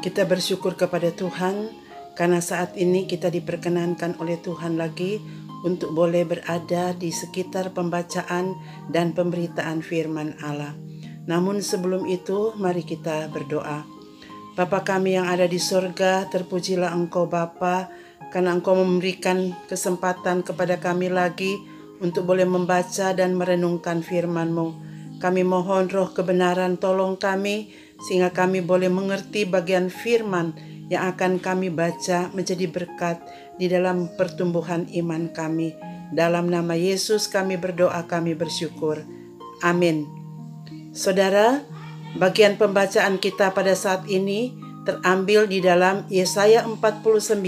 Kita bersyukur kepada Tuhan karena saat ini kita diperkenankan oleh Tuhan lagi untuk boleh berada di sekitar pembacaan dan pemberitaan firman Allah. Namun sebelum itu mari kita berdoa. Bapa kami yang ada di sorga, terpujilah Engkau Bapa, karena Engkau memberikan kesempatan kepada kami lagi untuk boleh membaca dan merenungkan firman-Mu. Kami mohon roh kebenaran tolong kami, sehingga kami boleh mengerti bagian firman yang akan kami baca menjadi berkat di dalam pertumbuhan iman kami. Dalam nama Yesus kami berdoa, kami bersyukur. Amin. Saudara, bagian pembacaan kita pada saat ini terambil di dalam Yesaya 49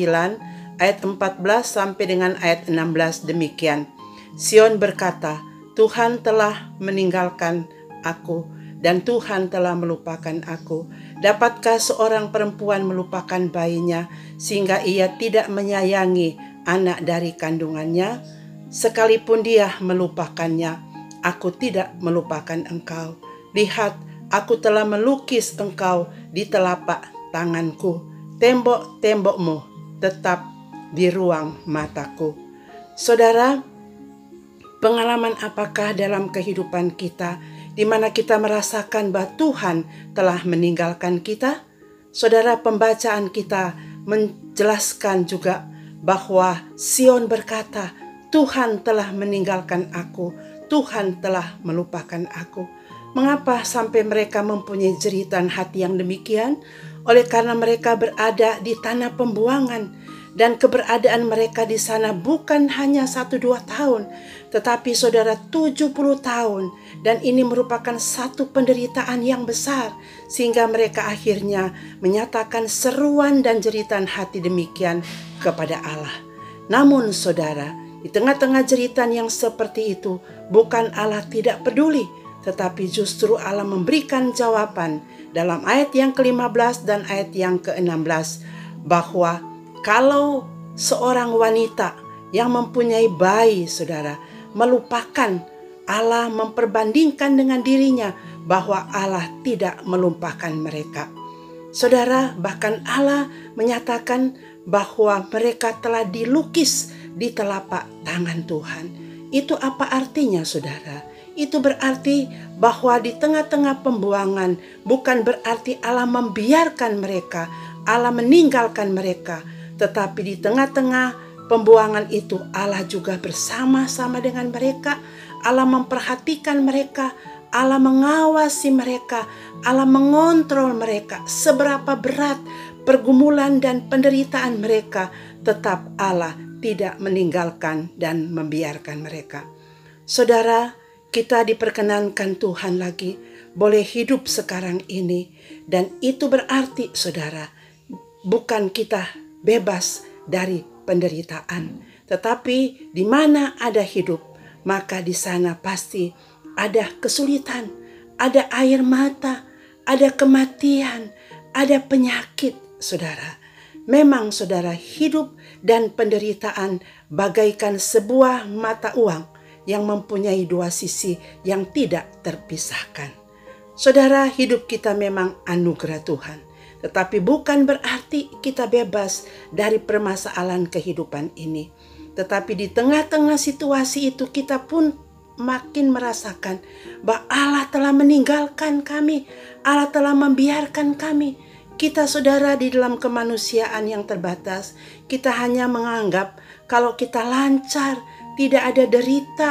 ayat 14 sampai dengan ayat 16 demikian. Sion berkata, Tuhan telah meninggalkan aku dan Tuhan telah melupakan aku. Dapatkah seorang perempuan melupakan bayinya sehingga ia tidak menyayangi anak dari kandungannya? Sekalipun dia melupakannya, aku tidak melupakan engkau. Lihat, aku telah melukis engkau di telapak tanganku. Tembok-tembokmu tetap di ruang mataku. Saudara, pengalaman apakah dalam kehidupan kita di mana kita merasakan bahwa Tuhan telah meninggalkan kita? Saudara, pembacaan kita menjelaskan juga bahwa Sion berkata, "Tuhan telah meninggalkan aku, Tuhan telah melupakan aku." Mengapa sampai mereka mempunyai jeritan hati yang demikian? Oleh karena mereka berada di tanah pembuangan dan keberadaan mereka di sana bukan hanya satu dua tahun, tetapi saudara 70 tahun dan ini merupakan satu penderitaan yang besar sehingga mereka akhirnya menyatakan seruan dan jeritan hati demikian kepada Allah. Namun saudara, di tengah-tengah jeritan yang seperti itu bukan Allah tidak peduli, tetapi justru Allah memberikan jawaban dalam ayat yang ke-15 dan ayat yang ke-16 bahwa kalau seorang wanita yang mempunyai bayi, saudara, melupakan Allah memperbandingkan dengan dirinya bahwa Allah tidak melupakan mereka. Saudara, bahkan Allah menyatakan bahwa mereka telah dilukis di telapak tangan Tuhan. Itu apa artinya, saudara? itu berarti bahwa di tengah-tengah pembuangan bukan berarti Allah membiarkan mereka, Allah meninggalkan mereka, tetapi di tengah-tengah pembuangan itu Allah juga bersama-sama dengan mereka, Allah memperhatikan mereka, Allah mengawasi mereka, Allah mengontrol mereka. Seberapa berat pergumulan dan penderitaan mereka, tetap Allah tidak meninggalkan dan membiarkan mereka. Saudara, kita diperkenankan Tuhan lagi. Boleh hidup sekarang ini. Dan itu berarti saudara bukan kita bebas dari penderitaan. Tetapi di mana ada hidup maka di sana pasti ada kesulitan ada air mata ada kematian ada penyakit saudara. Memang saudara hidup dan penderitaan bagaikan sebuah mata uang yang mempunyai dua sisi yang tidak terpisahkan. Saudara, hidup kita memang anugerah Tuhan, tetapi bukan berarti kita bebas dari permasalahan kehidupan ini. Tetapi di tengah-tengah situasi itu kita pun makin merasakan bahwa Allah telah meninggalkan kami, Allah telah membiarkan kami. Kita saudara di dalam kemanusiaan yang terbatas, kita hanya menganggap kalau kita lancar, tidak ada derita,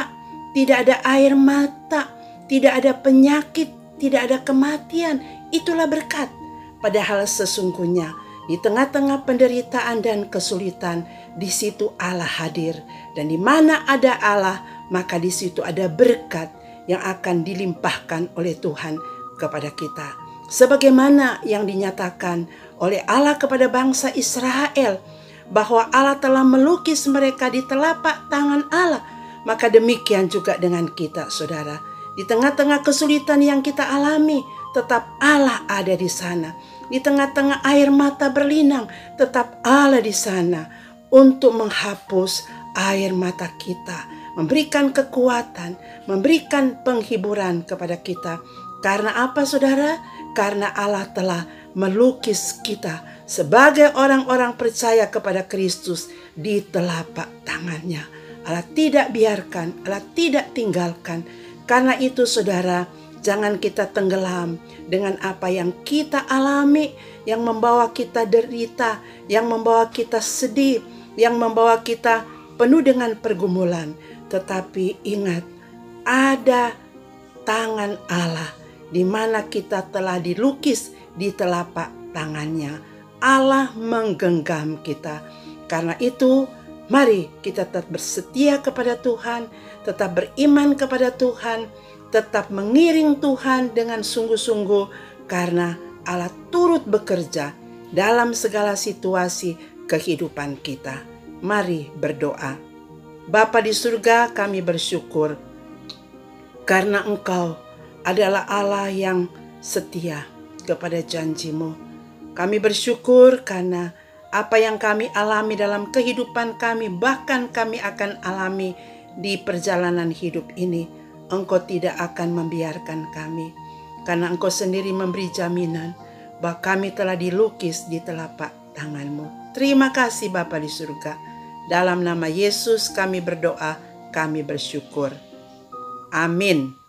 tidak ada air mata, tidak ada penyakit, tidak ada kematian. Itulah berkat. Padahal sesungguhnya di tengah-tengah penderitaan dan kesulitan, di situ Allah hadir. Dan di mana ada Allah, maka di situ ada berkat yang akan dilimpahkan oleh Tuhan kepada kita. Sebagaimana yang dinyatakan oleh Allah kepada bangsa Israel, bahwa Allah telah melukis mereka di telapak tangan Allah, maka demikian juga dengan kita, saudara. Di tengah-tengah kesulitan yang kita alami, tetap Allah ada di sana. Di tengah-tengah air mata berlinang, tetap Allah di sana untuk menghapus air mata kita, memberikan kekuatan, memberikan penghiburan kepada kita. Karena apa, saudara? Karena Allah telah melukis kita sebagai orang-orang percaya kepada Kristus di telapak tangannya. Allah tidak biarkan, Allah tidak tinggalkan. Karena itu saudara, jangan kita tenggelam dengan apa yang kita alami, yang membawa kita derita, yang membawa kita sedih, yang membawa kita penuh dengan pergumulan. Tetapi ingat, ada tangan Allah di mana kita telah dilukis di telapak tangannya. Allah menggenggam kita. Karena itu, mari kita tetap bersetia kepada Tuhan, tetap beriman kepada Tuhan, tetap mengiring Tuhan dengan sungguh-sungguh karena Allah turut bekerja dalam segala situasi kehidupan kita. Mari berdoa. Bapa di surga, kami bersyukur karena Engkau adalah Allah yang setia kepada janjimu. Kami bersyukur karena apa yang kami alami dalam kehidupan kami, bahkan kami akan alami di perjalanan hidup ini, Engkau tidak akan membiarkan kami, karena Engkau sendiri memberi jaminan bahwa kami telah dilukis di telapak tanganmu. Terima kasih Bapa di surga. Dalam nama Yesus kami berdoa, kami bersyukur. Amin.